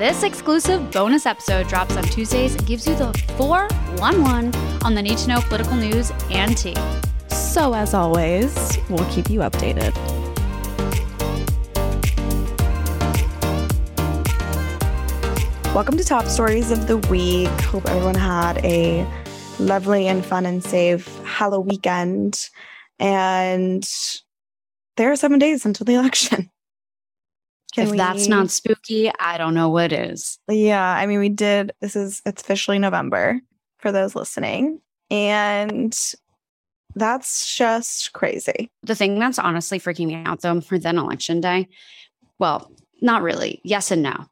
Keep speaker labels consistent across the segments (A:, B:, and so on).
A: This exclusive bonus episode drops on Tuesdays and gives you the 411 on the need to know political news and tea.
B: So, as always, we'll keep you updated. Welcome to Top Stories of the Week. Hope everyone had a lovely and fun and safe Halloween weekend. And there are seven days until the election.
A: Can if we... that's not spooky, I don't know what is.
B: Yeah, I mean, we did. This is it's officially November for those listening, and that's just crazy.
A: The thing that's honestly freaking me out though, for then election day, well, not really. Yes and no.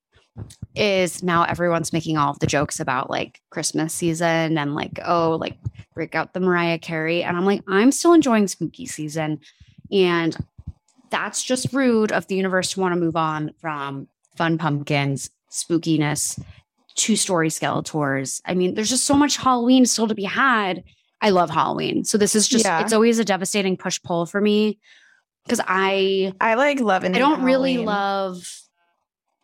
A: Is now everyone's making all of the jokes about like Christmas season and like, oh, like break out the Mariah Carey. And I'm like, I'm still enjoying spooky season. And that's just rude of the universe to want to move on from fun pumpkins, spookiness, two story Skeletors. I mean, there's just so much Halloween still to be had. I love Halloween. So this is just yeah. it's always a devastating push pull for me because I
B: I like loving
A: I don't Halloween. really love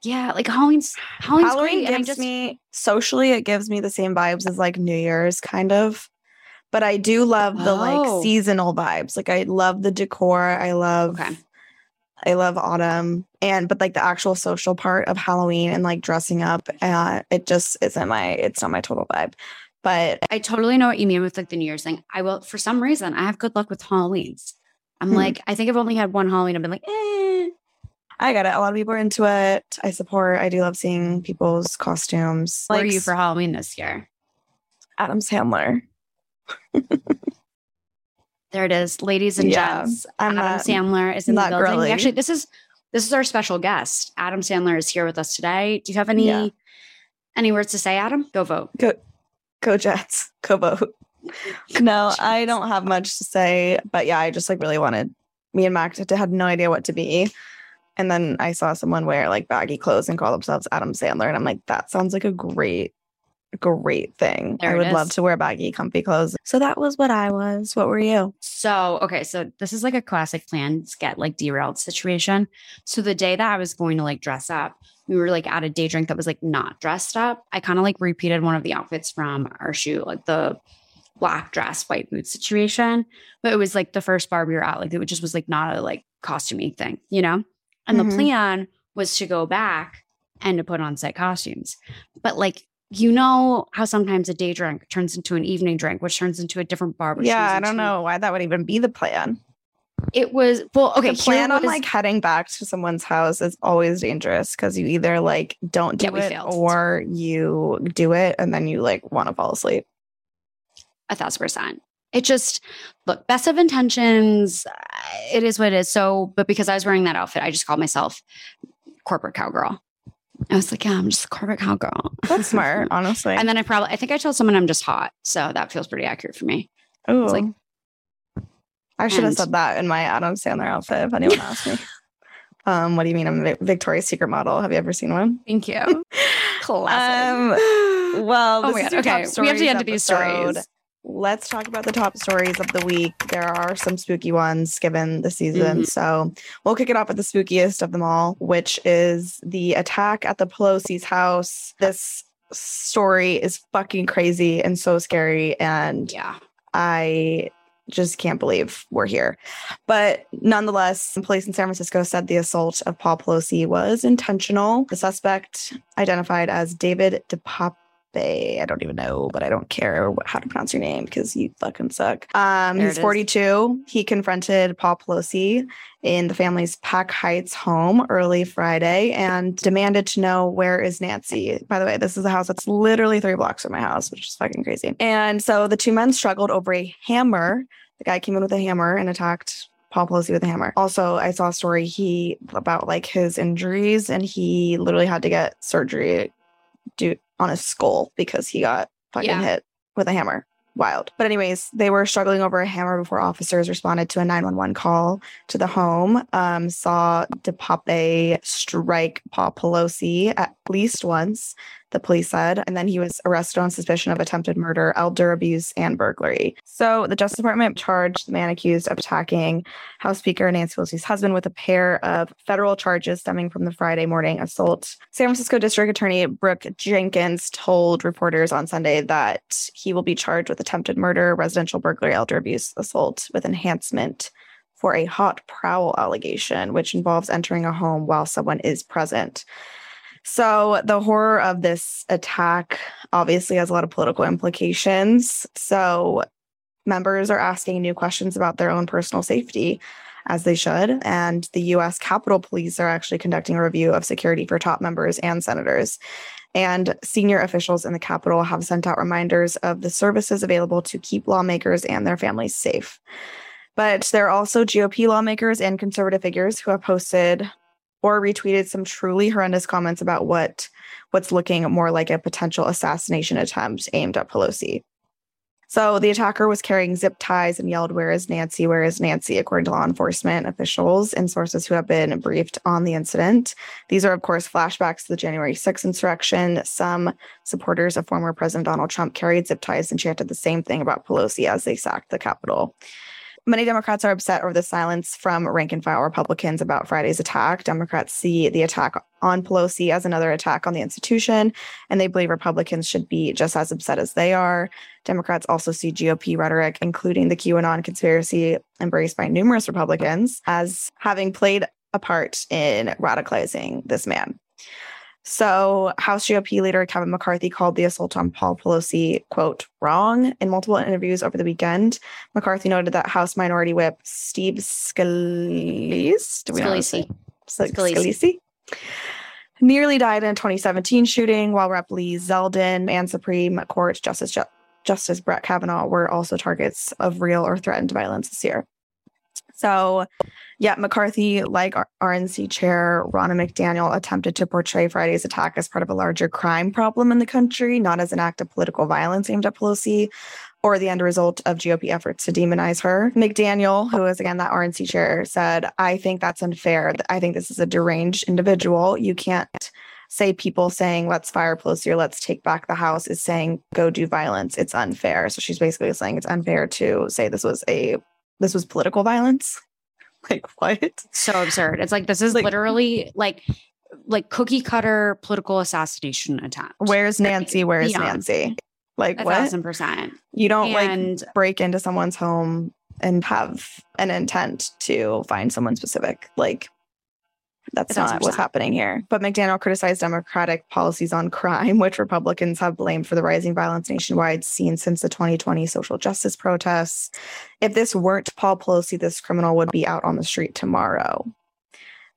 A: yeah, like Halloween's Halloween's
B: Halloween
A: great,
B: gives just, me socially it gives me the same vibes as like New Year's kind of. But I do love the oh. like seasonal vibes. Like I love the decor. I love okay. I love autumn and but like the actual social part of Halloween and like dressing up, uh, it just isn't my it's not my total vibe. But
A: I totally know what you mean with like the New Year's thing. I will for some reason I have good luck with Halloweens. I'm hmm. like I think I've only had one Halloween. I've been like, eh.
B: I got it. A lot of people are into it. I support. I do love seeing people's costumes.
A: Where like, are you for Halloween this year?
B: Adam Sandler.
A: There it is, ladies and yeah, gents. I'm Adam not, Sandler is in the building. Girly. Actually, this is this is our special guest. Adam Sandler is here with us today. Do you have any yeah. any words to say, Adam? Go vote.
B: Go, go Jets. Go vote. no, I don't have much to say, but yeah, I just like really wanted. Me and Max had no idea what to be, and then I saw someone wear like baggy clothes and call themselves Adam Sandler, and I'm like, that sounds like a great great thing. There I would love to wear baggy, comfy clothes. So that was what I was. What were you?
A: So, okay. So this is like a classic plans get like derailed situation. So the day that I was going to like dress up, we were like at a day drink that was like not dressed up. I kind of like repeated one of the outfits from our shoot, like the black dress, white boots situation. But it was like the first bar we were at. Like it just was like not a like costuming thing, you know? And mm-hmm. the plan was to go back and to put on set costumes. But like you know how sometimes a day drink turns into an evening drink, which turns into a different bar.
B: Yeah, I don't know why that would even be the plan.
A: It was well, okay.
B: The plan was, on like heading back to someone's house is always dangerous because you either like don't do yeah, it or you do it and then you like want to fall asleep.
A: A thousand percent. It just look best of intentions. Uh, it is what it is. So, but because I was wearing that outfit, I just called myself corporate cowgirl. I was like, yeah, I'm just a corporate cowgirl.
B: That's smart, honestly.
A: and then I probably, I think I told someone I'm just hot. So that feels pretty accurate for me.
B: Oh, like, I should have said that in my Adam Sandler outfit if anyone asked me. Um, what do you mean? I'm a Victoria's Secret model. Have you ever seen one?
A: Thank you.
B: Classic. Um, well,
A: oh my God. okay, we have to get into these stories
B: let's talk about the top stories of the week. There are some spooky ones given the season. Mm-hmm. So we'll kick it off with the spookiest of them all, which is the attack at the Pelosi's house. This story is fucking crazy and so scary. And
A: yeah,
B: I just can't believe we're here. But nonetheless, police in San Francisco said the assault of Paul Pelosi was intentional. The suspect, identified as David DePop I don't even know, but I don't care how to pronounce your name because you fucking suck. Um, he's 42. He confronted Paul Pelosi in the family's Pac Heights home early Friday and demanded to know where is Nancy. By the way, this is a house that's literally three blocks from my house, which is fucking crazy. And so the two men struggled over a hammer. The guy came in with a hammer and attacked Paul Pelosi with a hammer. Also, I saw a story he about like his injuries and he literally had to get surgery due on his skull because he got fucking yeah. hit with a hammer. wild. But anyways, they were struggling over a hammer before officers responded to a 911 call to the home. Um, saw DePape strike Paul Pelosi at least once, the police said, and then he was arrested on suspicion of attempted murder, elder abuse, and burglary. So the Justice Department charged the man accused of attacking House Speaker Nancy Pelosi's husband with a pair of federal charges stemming from the Friday morning assault. San Francisco District Attorney Brooke Jenkins told reporters on Sunday that he will be charged with attempted murder, residential burglary, elder abuse, assault with enhancement for a hot prowl allegation, which involves entering a home while someone is present. So, the horror of this attack obviously has a lot of political implications. So, members are asking new questions about their own personal safety, as they should. And the US Capitol Police are actually conducting a review of security for top members and senators. And senior officials in the Capitol have sent out reminders of the services available to keep lawmakers and their families safe. But there are also GOP lawmakers and conservative figures who have posted or retweeted some truly horrendous comments about what what's looking more like a potential assassination attempt aimed at Pelosi. So the attacker was carrying zip ties and yelled, Where is Nancy? Where is Nancy? according to law enforcement officials and sources who have been briefed on the incident. These are, of course, flashbacks to the January 6th insurrection. Some supporters of former President Donald Trump carried zip ties and chanted the same thing about Pelosi as they sacked the Capitol. Many Democrats are upset over the silence from rank and file Republicans about Friday's attack. Democrats see the attack on Pelosi as another attack on the institution, and they believe Republicans should be just as upset as they are. Democrats also see GOP rhetoric, including the QAnon conspiracy embraced by numerous Republicans, as having played a part in radicalizing this man. So, House GOP leader Kevin McCarthy called the assault on Paul Pelosi, quote, wrong in multiple interviews over the weekend. McCarthy noted that House Minority Whip Steve Scalise, do we
A: Scalise.
B: Scalise. Scalise nearly died in a 2017 shooting, while Rep. Lee Zeldin and Supreme Court Justice Ju- Justice Brett Kavanaugh were also targets of real or threatened violence this year. So, yeah, McCarthy, like RNC chair Ronna McDaniel, attempted to portray Friday's attack as part of a larger crime problem in the country, not as an act of political violence aimed at Pelosi or the end result of GOP efforts to demonize her. McDaniel, who is again that RNC chair, said, I think that's unfair. I think this is a deranged individual. You can't say people saying let's fire Pelosi or let's take back the house is saying go do violence. It's unfair. So she's basically saying it's unfair to say this was a this was political violence. Like what?
A: So absurd. It's like this is
B: Like-
A: literally like like cookie cutter political assassination attempt.
B: Where's Nancy? Where's. Nancy? Like
A: a
B: what?
A: thousand percent.
B: You don't like break into someone's home and have an intent to find someone specific. Like that's not what's happening here. But McDaniel criticized Democratic policies on crime, which Republicans have blamed for the rising violence nationwide seen since the 2020 social justice protests. If this weren't Paul Pelosi, this criminal would be out on the street tomorrow.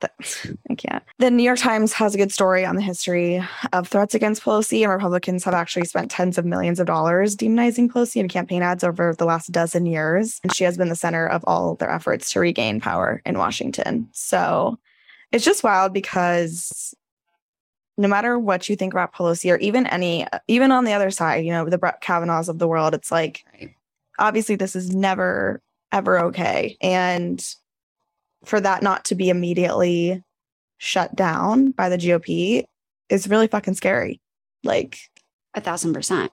B: That, I can't. The New York Times has a good story on the history of threats against Pelosi, and Republicans have actually spent tens of millions of dollars demonizing Pelosi in campaign ads over the last dozen years. And she has been the center of all their efforts to regain power in Washington. So it's just wild because no matter what you think about Pelosi, or even any, even on the other side, you know, the Brett Kavanaughs of the world, it's like,
A: Right.
B: obviously, this is never, ever okay. And for that not to be immediately shut down by the GOP is really fucking scary. Like,
A: a thousand percent.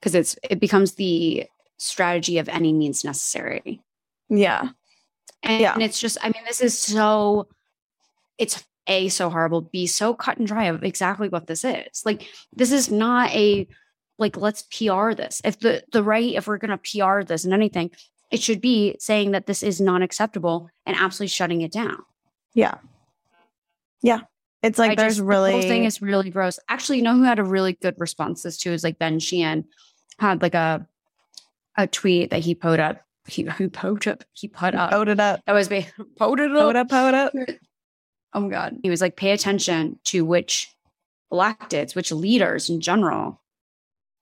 A: Because it's it becomes the strategy of any means necessary.
B: yeah,
A: And,
B: Yeah.
A: and it's just, I mean, this is so it's A, so horrible, B, so cut and dry of exactly what this is. Like, this is not a like, let's PR this. If the the right, if we're gonna PR this and anything, it should be saying that this is not acceptable and absolutely shutting it down.
B: yeah, yeah. It's like
A: I
B: there's
A: just-
B: really
A: the whole thing is really gross. Actually, you know who had a really good response to this too is like Ben Sheehan had like a a tweet that he put up. He who put up he put up.
B: Ode it up,
A: That was be put it up.
B: up, ode up.
A: Oh my god. He was like, pay attention to which electeds, which leaders in general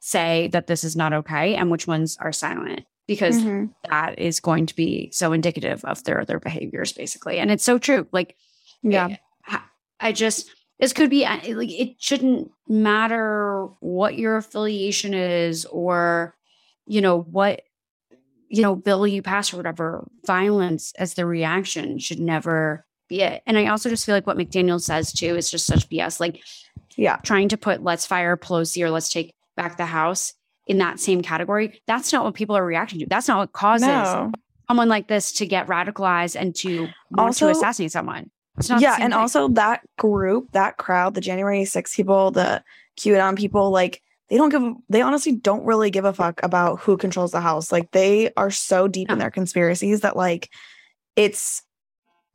A: say that this is not okay and which ones are silent. Because
B: Mhm.
A: that is going to be so indicative of their their behaviors, basically. And it's so true. Like
B: Yeah,
A: I, I just this could be uh, like it shouldn't matter what your affiliation is or you know, what, you know, bill you pass or whatever, violence as the reaction should never be it. And I also just feel like what McDaniel says too is just such BS. Like,
B: Yeah.
A: trying to put let's fire Pelosi or let's take back the House in that same category. That's not what people are reacting to. That's not what causes
B: No.
A: someone like this to get radicalized and to want to
B: Also-
A: assassinate someone. It's not
B: Yeah, and
A: thing.
B: also that group, that crowd, the January 6 people, the QAnon people, like they don't give they honestly don't really give a fuck about who controls the house. Like they are so deep in their conspiracies that like it's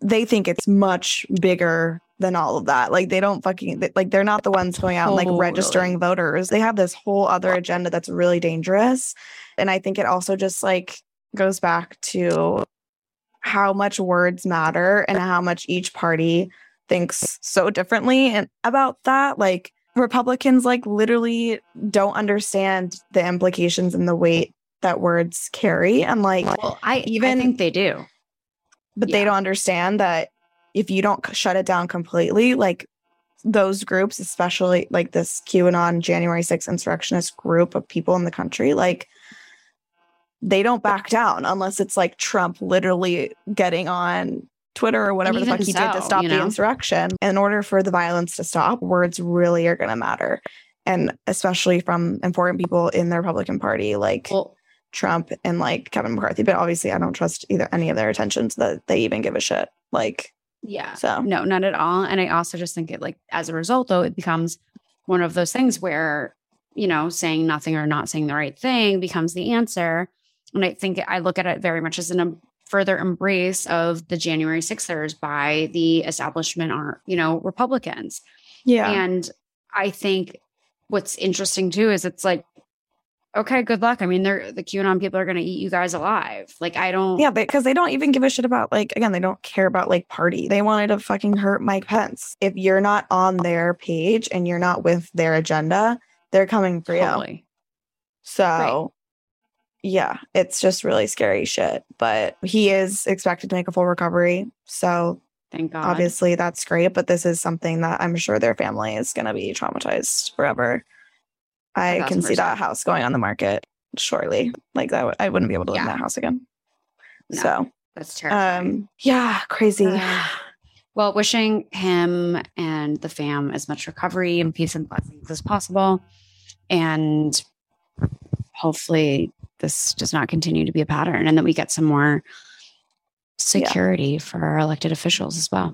B: they think it's much bigger than all of that. Like they don't fucking they- like they're not the ones going out and like registering voters. They have this whole other agenda that's really dangerous. And I think it also just like goes back to how much words matter and how much each party thinks so differently and about that like republicans like literally don't understand the implications and the weight that words carry and like
A: well, I even
B: even-
A: think they do.
B: But they don't understand that if you don't shut it down completely like those groups especially like this qanon january 6th insurrectionist group of people in the country like they don't back down unless it's like trump literally getting on twitter or whatever the fuck he did to stop
A: you
B: the
A: know?
B: insurrection. In order for the violence to stop words really are going to matter. And especially from important people in the republican party like
A: Well,
B: Trump and like Kevin McCarthy, but obviously I don't trust either any of their attentions that they even give a shit. Like,
A: yeah.
B: so
A: No, not at all. And I also just think it like as a result, though, it becomes one of those things where, you know, saying nothing or not saying the right thing becomes the answer. And I think I look at it very much as an um, further embrace of the January Sixers by the establishment or, you know, Republicans.
B: yeah,
A: And I think what's interesting too is it's like, okay, good luck. I mean, they're the QAnon people are going to eat you guys alive. Like, I don't.
B: yeah, because they don't even give a shit about like again, they don't care about like party. They wanted to fucking hurt Mike Pence. If you're not on their page and you're not with their agenda, they're coming for you.
A: Totally.
B: So. Yeah, it's just really scary shit. But he is expected to make a full recovery. So
A: Thank God.
B: obviously that's great but this is something that i'm sure their family is going to be traumatized forever i can see that house going on the market shortly. Like that would- i wouldn't be able to live in that house again.
A: No,
B: so
A: That's terrible.
B: um yeah crazy.
A: Uh, well, wishing him and the fam as much recovery and peace and blessings as possible. And hopefully this does not continue to be a pattern and that we get some more security for our elected officials as well.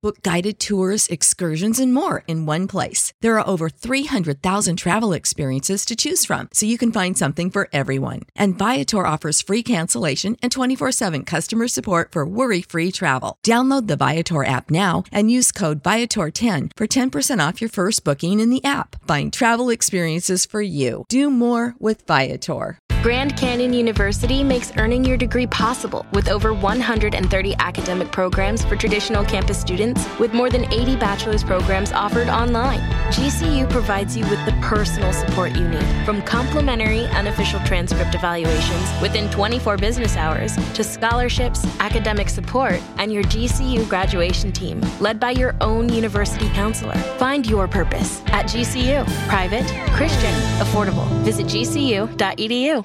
C: Book guided tours, excursions, and more in one place. There are over 300,000 travel experiences to choose from, so you can find something for everyone. And Viator offers free cancellation and 24 7 customer support for worry free travel. Download the Viator app now and use code Viator10 for 10% off your first booking in the app. Find travel experiences for you. Do more with Viator.
D: Grand Canyon University makes earning your degree possible with over 130 academic programs for traditional campus students, with more than 80 bachelor's programs offered online. GCU provides you with the personal support you need, from complimentary unofficial transcript evaluations within 24 business hours to scholarships, academic support, and your GCU graduation team, led by your own university counselor. Find your purpose at GCU. Private, Christian, affordable. Visit gcu.edu.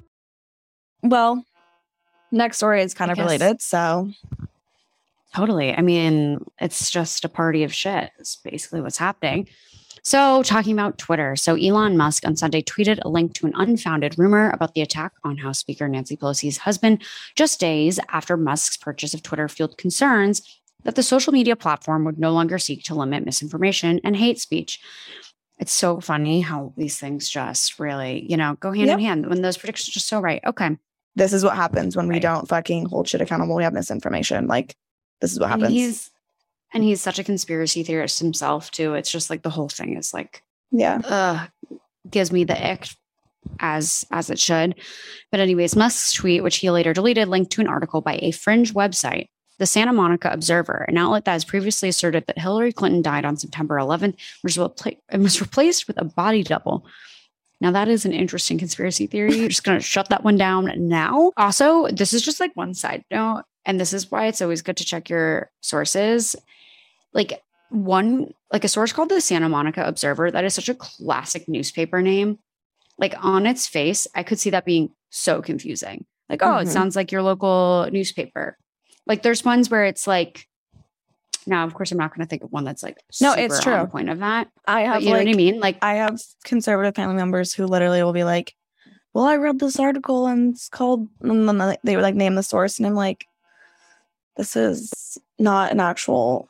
B: well next story is kind of related so
A: Totally. I mean, it's just a party of shit. It's basically what's happening. So, talking about Twitter. So, Elon Musk on Sunday tweeted a link to an unfounded rumor about the attack on House Speaker Nancy Pelosi's husband, just days after Musk's purchase of Twitter fueled concerns that the social media platform would no longer seek to limit misinformation and hate speech. It's so funny how these things just really, you know, go hand
B: Yep.
A: in hand when those predictions are just so right. Okay.
B: this is what happens when we don't fucking hold shit accountable we have misinformation like this is what
A: And he's and he's such a conspiracy theorist himself too. It's just like the whole thing is like
B: yeah
A: uh gives me the ick as as it should. But anyways, Musk's tweet, which he later deleted, linked to an article by a fringe website, the Santa Monica Observer, an outlet that has previously asserted that Hillary Clinton died on September 11th which was and was replaced with a body double. Now that is an interesting conspiracy theory. You're just gonna shut that one down now. Also, this is just like one side note, and this is why it's always good to check your sources. like one like a source called the Santa Monica Observer that is such a classic newspaper name. Like on its face, I could see that being so confusing. Like, oh, it
B: Mhm.
A: sounds like your local newspaper. Like there's ones where it's like now, of course, I'm not going to think of one that's like
B: No, it's
A: super on
B: true.
A: point of that.
B: I
A: But
B: have
A: you know
B: like
A: what I mean? Like,
B: I have conservative family members who literally will be like, "Well, I read this article and it's called," and then they- they would like name the source, and I'm like, "This is not an actual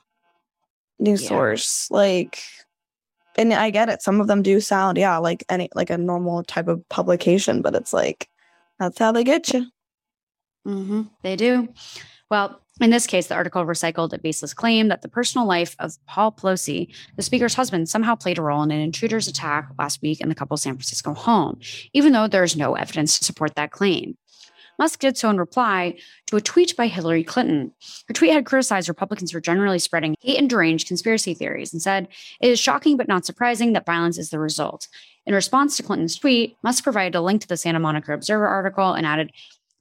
B: news
A: Yeah.
B: source." Like, and I get it. Some of them do sound, yeah, like any like a normal type of publication, but it's like that's how they get you.
A: Mm-hmm. they do. Well, in this case, the article recycled a baseless claim that the personal life of Paul Pelosi, the speaker's husband, somehow played a role in an intruder's attack last week in the couple's San Francisco home, even though there's no evidence to support that claim. Musk did so in reply to a tweet by Hillary Clinton. Her tweet had criticized Republicans for generally spreading hate and deranged conspiracy theories and said, It is shocking but not surprising that violence is the result. In response to Clinton's tweet, Musk provided a link to the Santa Monica Observer article and added,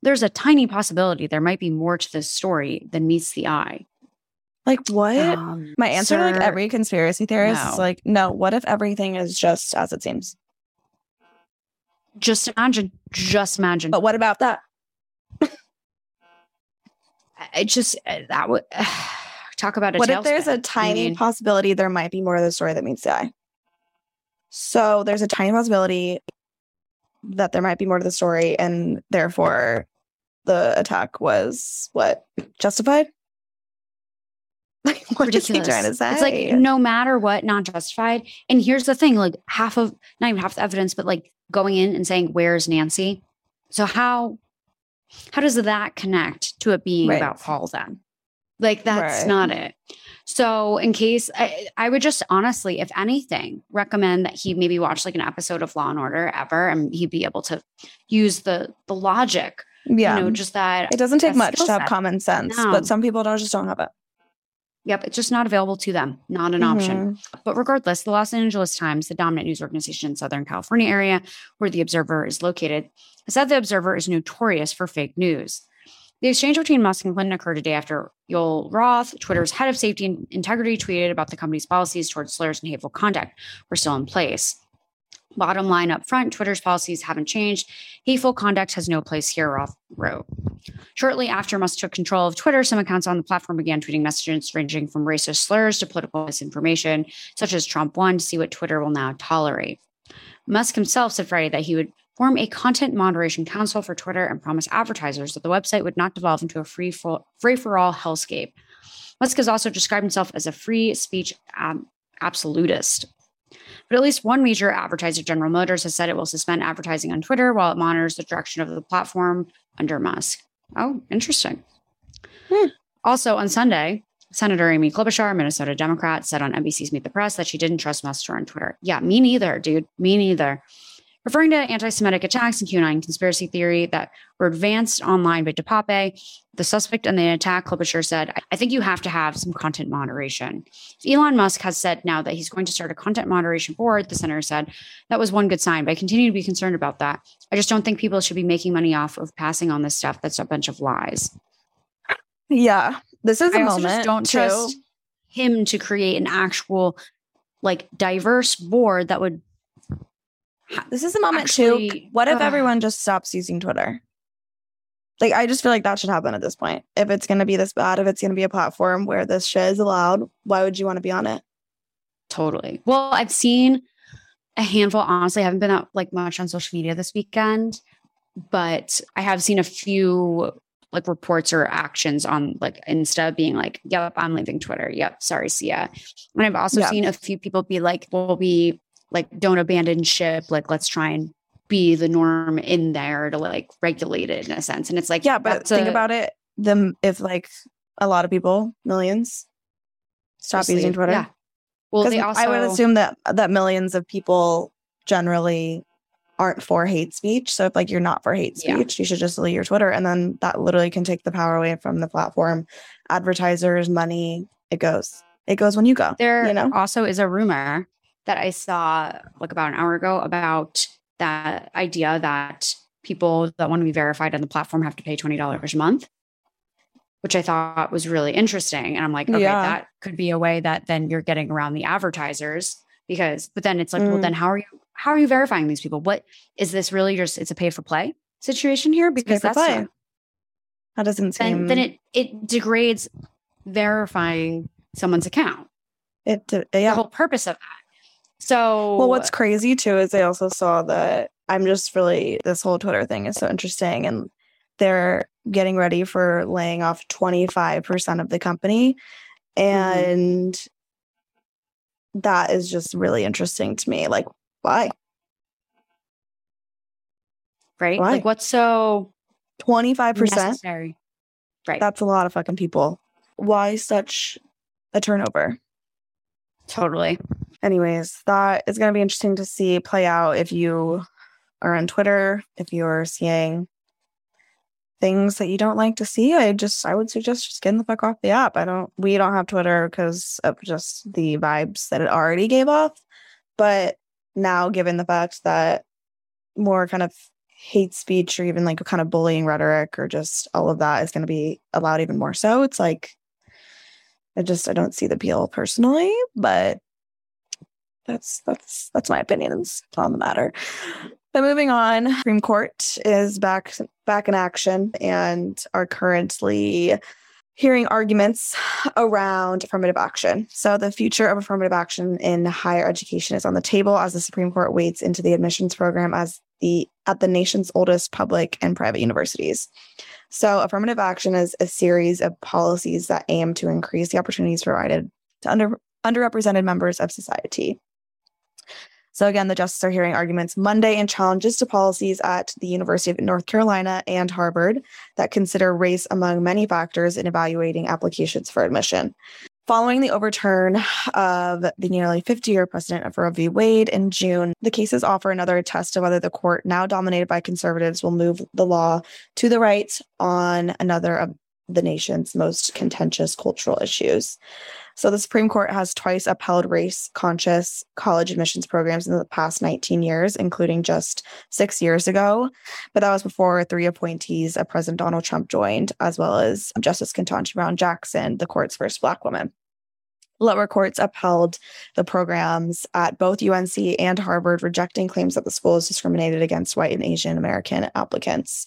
A: There's a tiny possibility there might be more to this story than meets the eye.
B: Like what?
A: Um,
B: My answer to like every conspiracy theorist
A: no.
B: is like, no. What if everything is just as it seems?
A: just imagine, just imagine.
B: But what about that?
A: It just uh, that would talk about a
B: what if there's a tiny
A: mean-
B: possibility there might be more to the story that meets the eye? So there's a tiny possibility that there might be more to the story, and therefore the attack was what justified. Like what
A: ridiculous.
B: trying to say?
A: It's like no matter what, not justified. And here's the thing: like half of not even half the evidence, but like going in and saying, "Where's Nancy?" So how how does that connect to it being
B: Right.
A: about Paul then? Like that's
B: Right.
A: not it. So in case I, I would just honestly, if anything, recommend that he maybe watch like an episode of Law and Order ever, and he'd be able to use the the logic.
B: yeah,
A: You know, just that
B: it doesn't take much to have
A: set.
B: common sense,
A: No.
B: but some people don't just don't have it.
A: Yep, it's just not available to them, not an option.
B: Mhm.
A: But regardless, the Los Angeles Times, the dominant news organization in Southern California area where the Observer is located, has said the Observer is notorious for fake news. The exchange between Musk and Clinton occurred a day after Yoel Roth, Twitter's head of safety and integrity, tweeted about the company's policies towards slurs and hateful conduct were still in place. Bottom line up front, Twitter's policies haven't changed. Hateful conduct has no place here, Roth wrote. Shortly after Musk took control of Twitter, some accounts on the platform began tweeting messages ranging from racist slurs to political misinformation, such as Trump won to see what Twitter will now tolerate. Musk himself said Friday that he would form a content moderation council for Twitter and promise advertisers that the website would not devolve into a free for, free for all hellscape. Musk has also described himself as a free speech um, absolutist. But at least one major advertiser, General Motors, has said it will suspend advertising on Twitter while it monitors the direction of the platform under Musk. Oh, interesting.
B: Hmm.
A: Also on Sunday, Senator Amy Klobuchar, Minnesota Democrat, said on NBC's Meet the Press that she didn't trust Musk on Twitter. Yeah, me neither, dude. Me neither. Referring to anti-Semitic attacks and QAnon conspiracy theory that were advanced online by DePape, the suspect in the attack, Klobuchar said, I think you have to have some content moderation. Elon Musk has said now that he's going to start a content moderation board, the senator said. That was one good sign, but I continue to be concerned about that. I just don't think people should be making money off of passing on this stuff that's a bunch of lies.
B: Yeah, this is a
A: I
B: moment.
A: just don't
B: too.
A: trust him to create an actual, like, diverse board that would.
B: This is a moment too.
A: Actually,
B: What if
A: ugh.
B: everyone just stops using Twitter? Like, I just feel like that should happen at this point. If it's going to be this bad, if it's going to be a platform where this shit is allowed, why would you want to be on it?
A: Totally. Well, I've seen a handful. Honestly, I haven't been out like much on social media this weekend, but I have seen a few like reports or actions on like Insta being like, "Yep, I'm leaving Twitter. Yep, sorry, see ya." And I've also
B: Yeah.
A: seen a few people be like, "We'll be like, don't abandon ship. Like, let's try and." be the norm in there to like regulate it in a sense and it's like
B: Yeah, but think
A: a-
B: about it. Them if like a lot of people, millions, stop using. Twitter.
A: yeah well they also
B: I would assume that that millions of people generally aren't for hate speech. So if like you're not for hate
A: Yeah.
B: speech, you should just delete your Twitter, and then that literally can take the power away from the platform. Advertisers, money, it goes. It goes when you go.
A: There
B: you know.
A: also is a rumor that I saw like about an hour ago about that idea that people that want to be verified on the platform have to pay $20 a month. which I thought was really interesting. And I'm like, okay,
B: Yeah.
A: that could be a way that then you're getting around the advertisers because, but then it's like, well,
B: Mm.
A: then how are you, how are you verifying these people? What is this really just, it's a pay for play situation here? Because that's not-
B: That doesn't
A: then,
B: seem.
A: then it, it degrades verifying someone's account.
B: it d-
A: The whole purpose of that. So,
B: Well, what's crazy too is I also saw that I'm just really this whole Twitter thing is so interesting, and they're getting ready for laying off 25% of the company, mm-hmm. and that is just really interesting to me. Like, why
A: right?
B: why?
A: Like, what's so
B: 25%?
A: necessary? Right.
B: That's a lot of fucking people. Why such a turnover?
A: totally.
B: Anyways, that is going to be interesting to see play out if you are on Twitter, if you're seeing things that you don't like to see. I just, I would suggest just getting the fuck off the app. I don't, we don't have Twitter because of just the vibes that it already gave off. But now, given the fact that more kind of hate speech or even like kind of bullying rhetoric or just all of that is going to be allowed even more so, it's like, I just I don't see the appeal personally, but that's that's that's my opinions on the matter. But moving on, Supreme Court is back back in action and are currently hearing arguments around affirmative action. So the future of affirmative action in higher education is on the table as the Supreme Court waits into the admissions program as the at the nation's oldest public and private universities. So, affirmative action is a series of policies that aim to increase the opportunities provided to under, underrepresented members of society. So, again, the justices are hearing arguments Monday and challenges to policies at the University of North Carolina and Harvard that consider race among many factors in evaluating applications for admission. Following the overturn of the nearly 50 year precedent of Roe v. Wade in June, the cases offer another test of whether the court, now dominated by conservatives, will move the law to the right on another of the nation's most contentious cultural issues. So, the Supreme Court has twice upheld race conscious college admissions programs in the past 19 years, including just six years ago. But that was before three appointees of President Donald Trump joined, as well as Justice Ketanji Brown Jackson, the court's first Black woman. Lower courts upheld the programs at both UNC and Harvard, rejecting claims that the schools discriminated against white and Asian American applicants.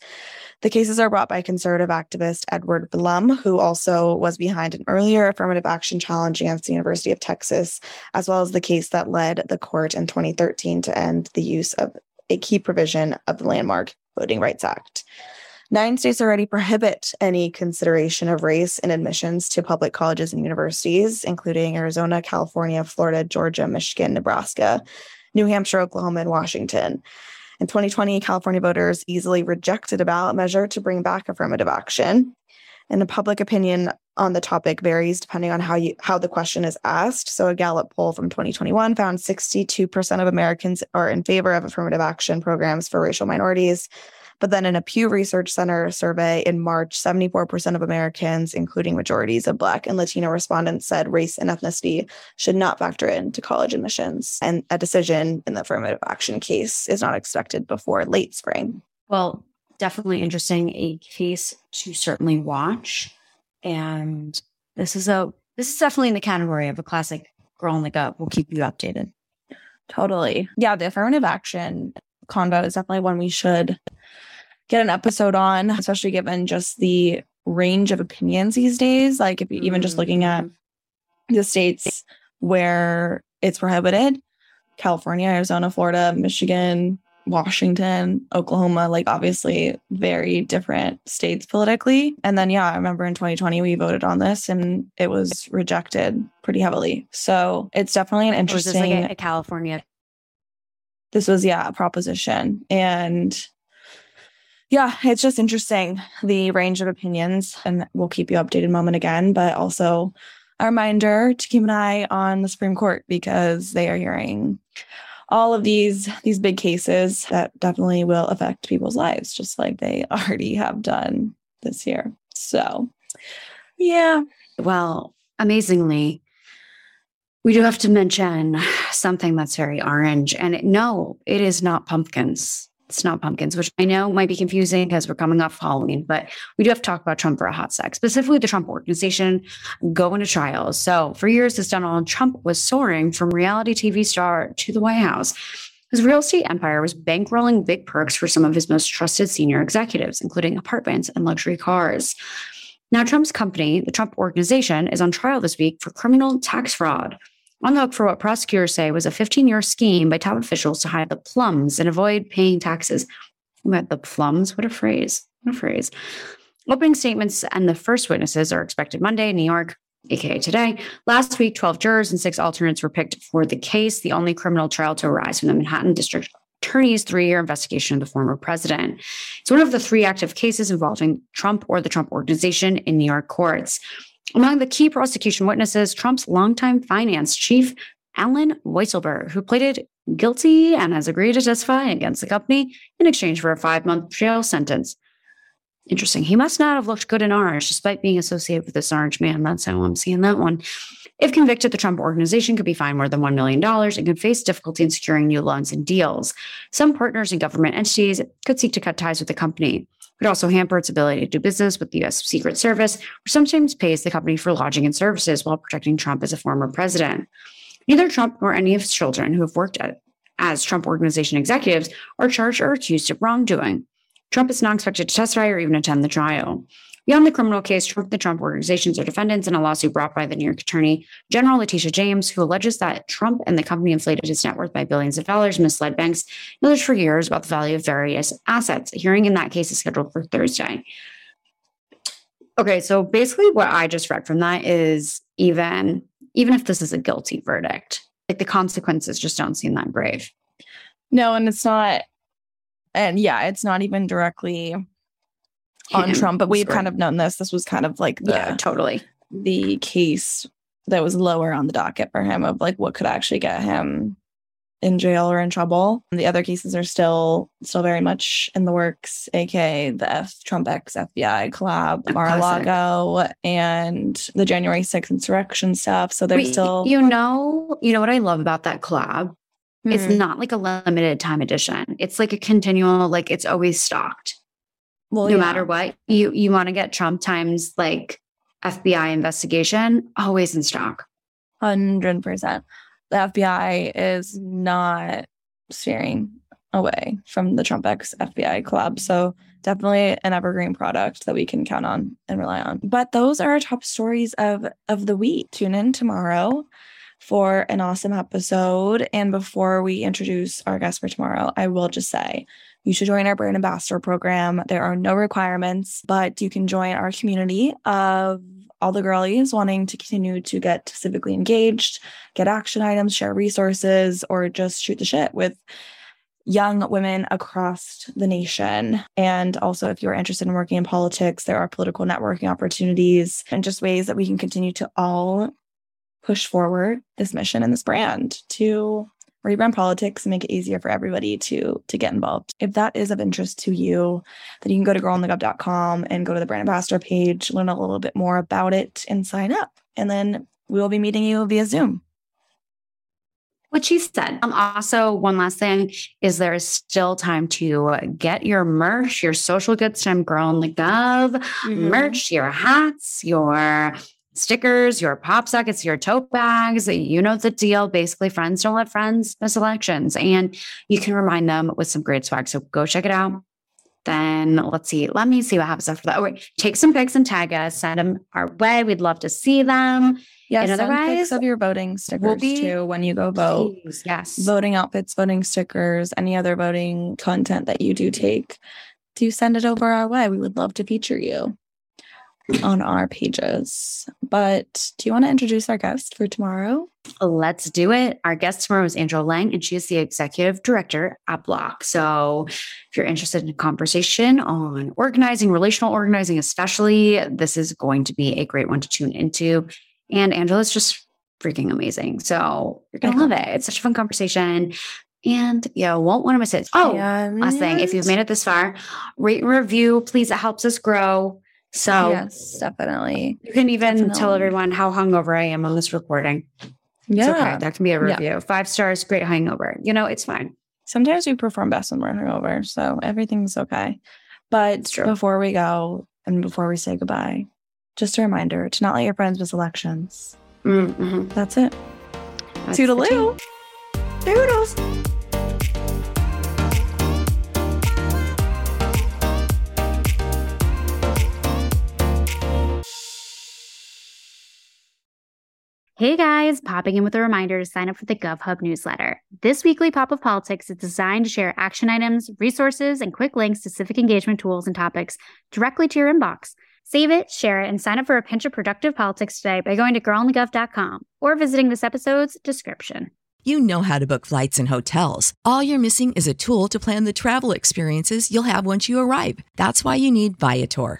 B: The cases are brought by conservative activist Edward Blum, who also was behind an earlier affirmative action challenge against the University of Texas, as well as the case that led the court in 2013 to end the use of a key provision of the landmark Voting Rights Act. Nine states already prohibit any consideration of race in admissions to public colleges and universities, including Arizona, California, Florida, Georgia, Michigan, Nebraska, New Hampshire, Oklahoma, and Washington. In 2020, California voters easily rejected a ballot measure to bring back affirmative action. And the public opinion on the topic varies depending on how you how the question is asked. So a Gallup poll from 2021 found 62% of Americans are in favor of affirmative action programs for racial minorities. But then in a Pew Research Center survey in March, 74% of Americans, including majorities of Black and Latino respondents, said race and ethnicity should not factor into college admissions. And a decision in the affirmative action case is not expected before late spring.
A: Well, definitely interesting. A case to certainly watch. And this is a this is definitely in the category of a classic girl in the gov. We'll keep you updated.
B: Totally. Yeah, the affirmative action convo is definitely one we should get an episode on, especially given just the range of opinions these days. Like if you even just looking at mm-hmm. the states where it's prohibited, California, Arizona, Florida, Michigan, Washington, Oklahoma, like obviously very different states politically. And then, yeah, I remember in 2020 we voted on this and it was rejected pretty heavily. So it's definitely an
A: interesting. is this like a, a California?
B: this was yeah a proposition and yeah it's just interesting the range of opinions and we'll keep you updated moment again but also a reminder to keep an eye on the supreme court because they are hearing all of these these big cases that definitely will affect people's lives just like they already have done this year so yeah
A: Well, amazingly, we do have to mention something that's very orange. And it, no, it is not pumpkins. It's not pumpkins, which I know might be confusing because we're coming off Halloween, but we do have to talk about Trump for a hot sec, specifically the Trump organization going to trial. So for years, this Donald Trump was soaring from reality TV star to the White House. His real estate empire was bankrolling big perks for some of his most trusted senior executives, including apartments and luxury cars. Now, Trump's company, the Trump Organization, is on trial this week for criminal tax fraud. On the hook for what prosecutors say was a 15 year scheme by top officials to hide the plums and avoid paying taxes. What the plums? What a phrase. What a phrase. Opening statements and the first witnesses are expected Monday in New York, aka today. Last week, 12 jurors and six alternates were picked for the case, the only criminal trial to arise from the Manhattan District Attorney's three year investigation of the former president. It's one of the three active cases involving Trump or the Trump Organization in New York courts. Among the key prosecution witnesses, Trump's longtime finance chief, Allen Weisselberg, who pleaded guilty and has agreed to testify against the company in exchange for a five month jail sentence. Interesting. He must not have looked good in orange, despite being associated with this orange man. That's how I'm seeing that one. If convicted, the Trump organization could be fined more than $1 million and could face difficulty in securing new loans and deals. Some partners and government entities could seek to cut ties with the company could also hamper its ability to do business with the U.S. Secret Service, which sometimes pays the company for lodging and services while protecting Trump as a former president. Neither Trump nor any of his children who have worked at, as Trump Organization executives are charged or accused of wrongdoing. Trump is not expected to testify or even attend the trial. Beyond the criminal case, Trump the Trump organizations are defendants in a lawsuit brought by the New York Attorney General Letitia James, who alleges that Trump and the company inflated his net worth by billions of dollars, misled banks and others for years about the value of various assets. A hearing in that case is scheduled for Thursday. Okay, so basically what I just read from that is even even if this is a guilty verdict, like the consequences just don't seem that grave.
B: No, and it's not and yeah, it's not even directly on. Trump, but we've kind of known this. This was kind of like the
A: yeah, totally.
B: the case that was lower on the docket for him of like what could actually get him in jail or in trouble. The other cases are still still very much in the works, aka the F Trump X FBI collab, Mar-a-Lago, and the January 6th insurrection stuff. So they're
A: Wait,
B: still
A: you know, you know what I love about that collab? It's
B: Mhm.
A: not like a limited time edition. It's like a continual, like it's always stocked.
B: Well,
A: no
B: yeah.
A: matter what. You you want to get Trump times like FBI investigation, always in stock.
B: Hundred percent. The FBI is not steering away from the Trump X FBI collab. So definitely an evergreen product that we can count on and rely on. But those are our top stories of of the week. Tune in tomorrow for an awesome episode. And before we introduce our guest for tomorrow, I will just say you should join our brand ambassador program. There are no requirements, but you can join our community of all the girlies wanting to continue to get civically engaged, get action items, share resources, or just shoot the shit with young women across the nation. And also, if you're interested in working in politics, there are political networking opportunities and just ways that we can continue to all push forward this mission and this brand to rebrand politics and make it easier for everybody to to get involved. If that is of interest to you, then you can go to girlonthegov.com and go to the brand ambassador page, learn a little bit more about it, and sign up. And then we will be meeting you via Zoom.
A: What she said. Um, also, one last thing is there is still time to get your merch, your social goods time girl in the gov merch, your hats, your stickers, your pop sockets, your tote bags. You know the deal. Basically, friends don't let friends miss elections. And you can remind them with some great swag. So go check it out. Then let's see. Let me see what happens after that. Oh, wait. Take some pics and tag us. Send them our way. We'd love to see them.
B: Yes,
A: And
B: send pics of your voting stickers
A: be-
B: too when you go vote.
A: Please, Yes.
B: Voting outfits, voting stickers, any other voting content that you do take, do send it over our way. We would love to feature you on our pages. But do you want to introduce our guest for tomorrow?
A: Let's do it. Our guest tomorrow is Angela Lang, and she is the executive director at BLOC. So, if you're interested in a conversation on organizing, relational organizing, especially, this is going to be a great one to tune into. And Angela's just freaking amazing. So, you're going to love it. It's such a fun conversation. And yeah, won't want to miss it. Oh, last thing, if you've made it this far, rate and review, please. It helps us grow. So,
B: yes, definitely.
A: you can even tell everyone how hungover I am on this recording.
B: Yeah.
A: It's okay. That can be a
B: Yeah.
A: review. Five stars, great hangover. You know, it's fine.
B: Sometimes we perform best when we're hungover, so everything's okay. But before we go and before we say goodbye, just a reminder to not let your friends miss elections.
E: Mm-hmm.
B: That's it.
E: That's
B: Toodaloo. Toodles.
A: Hey guys, popping in with a reminder to sign up for the GovHub newsletter. This weekly pop of politics is designed to share action items, resources, and quick links to civic engagement tools and topics directly to your inbox. Save it, share it, and sign up for a pinch of productive politics today by going to girlonthegov.com or visiting this episode's description.
C: You know how to book flights and hotels. All you're missing is a tool to plan the travel experiences you'll have once you arrive. That's why you need Viator.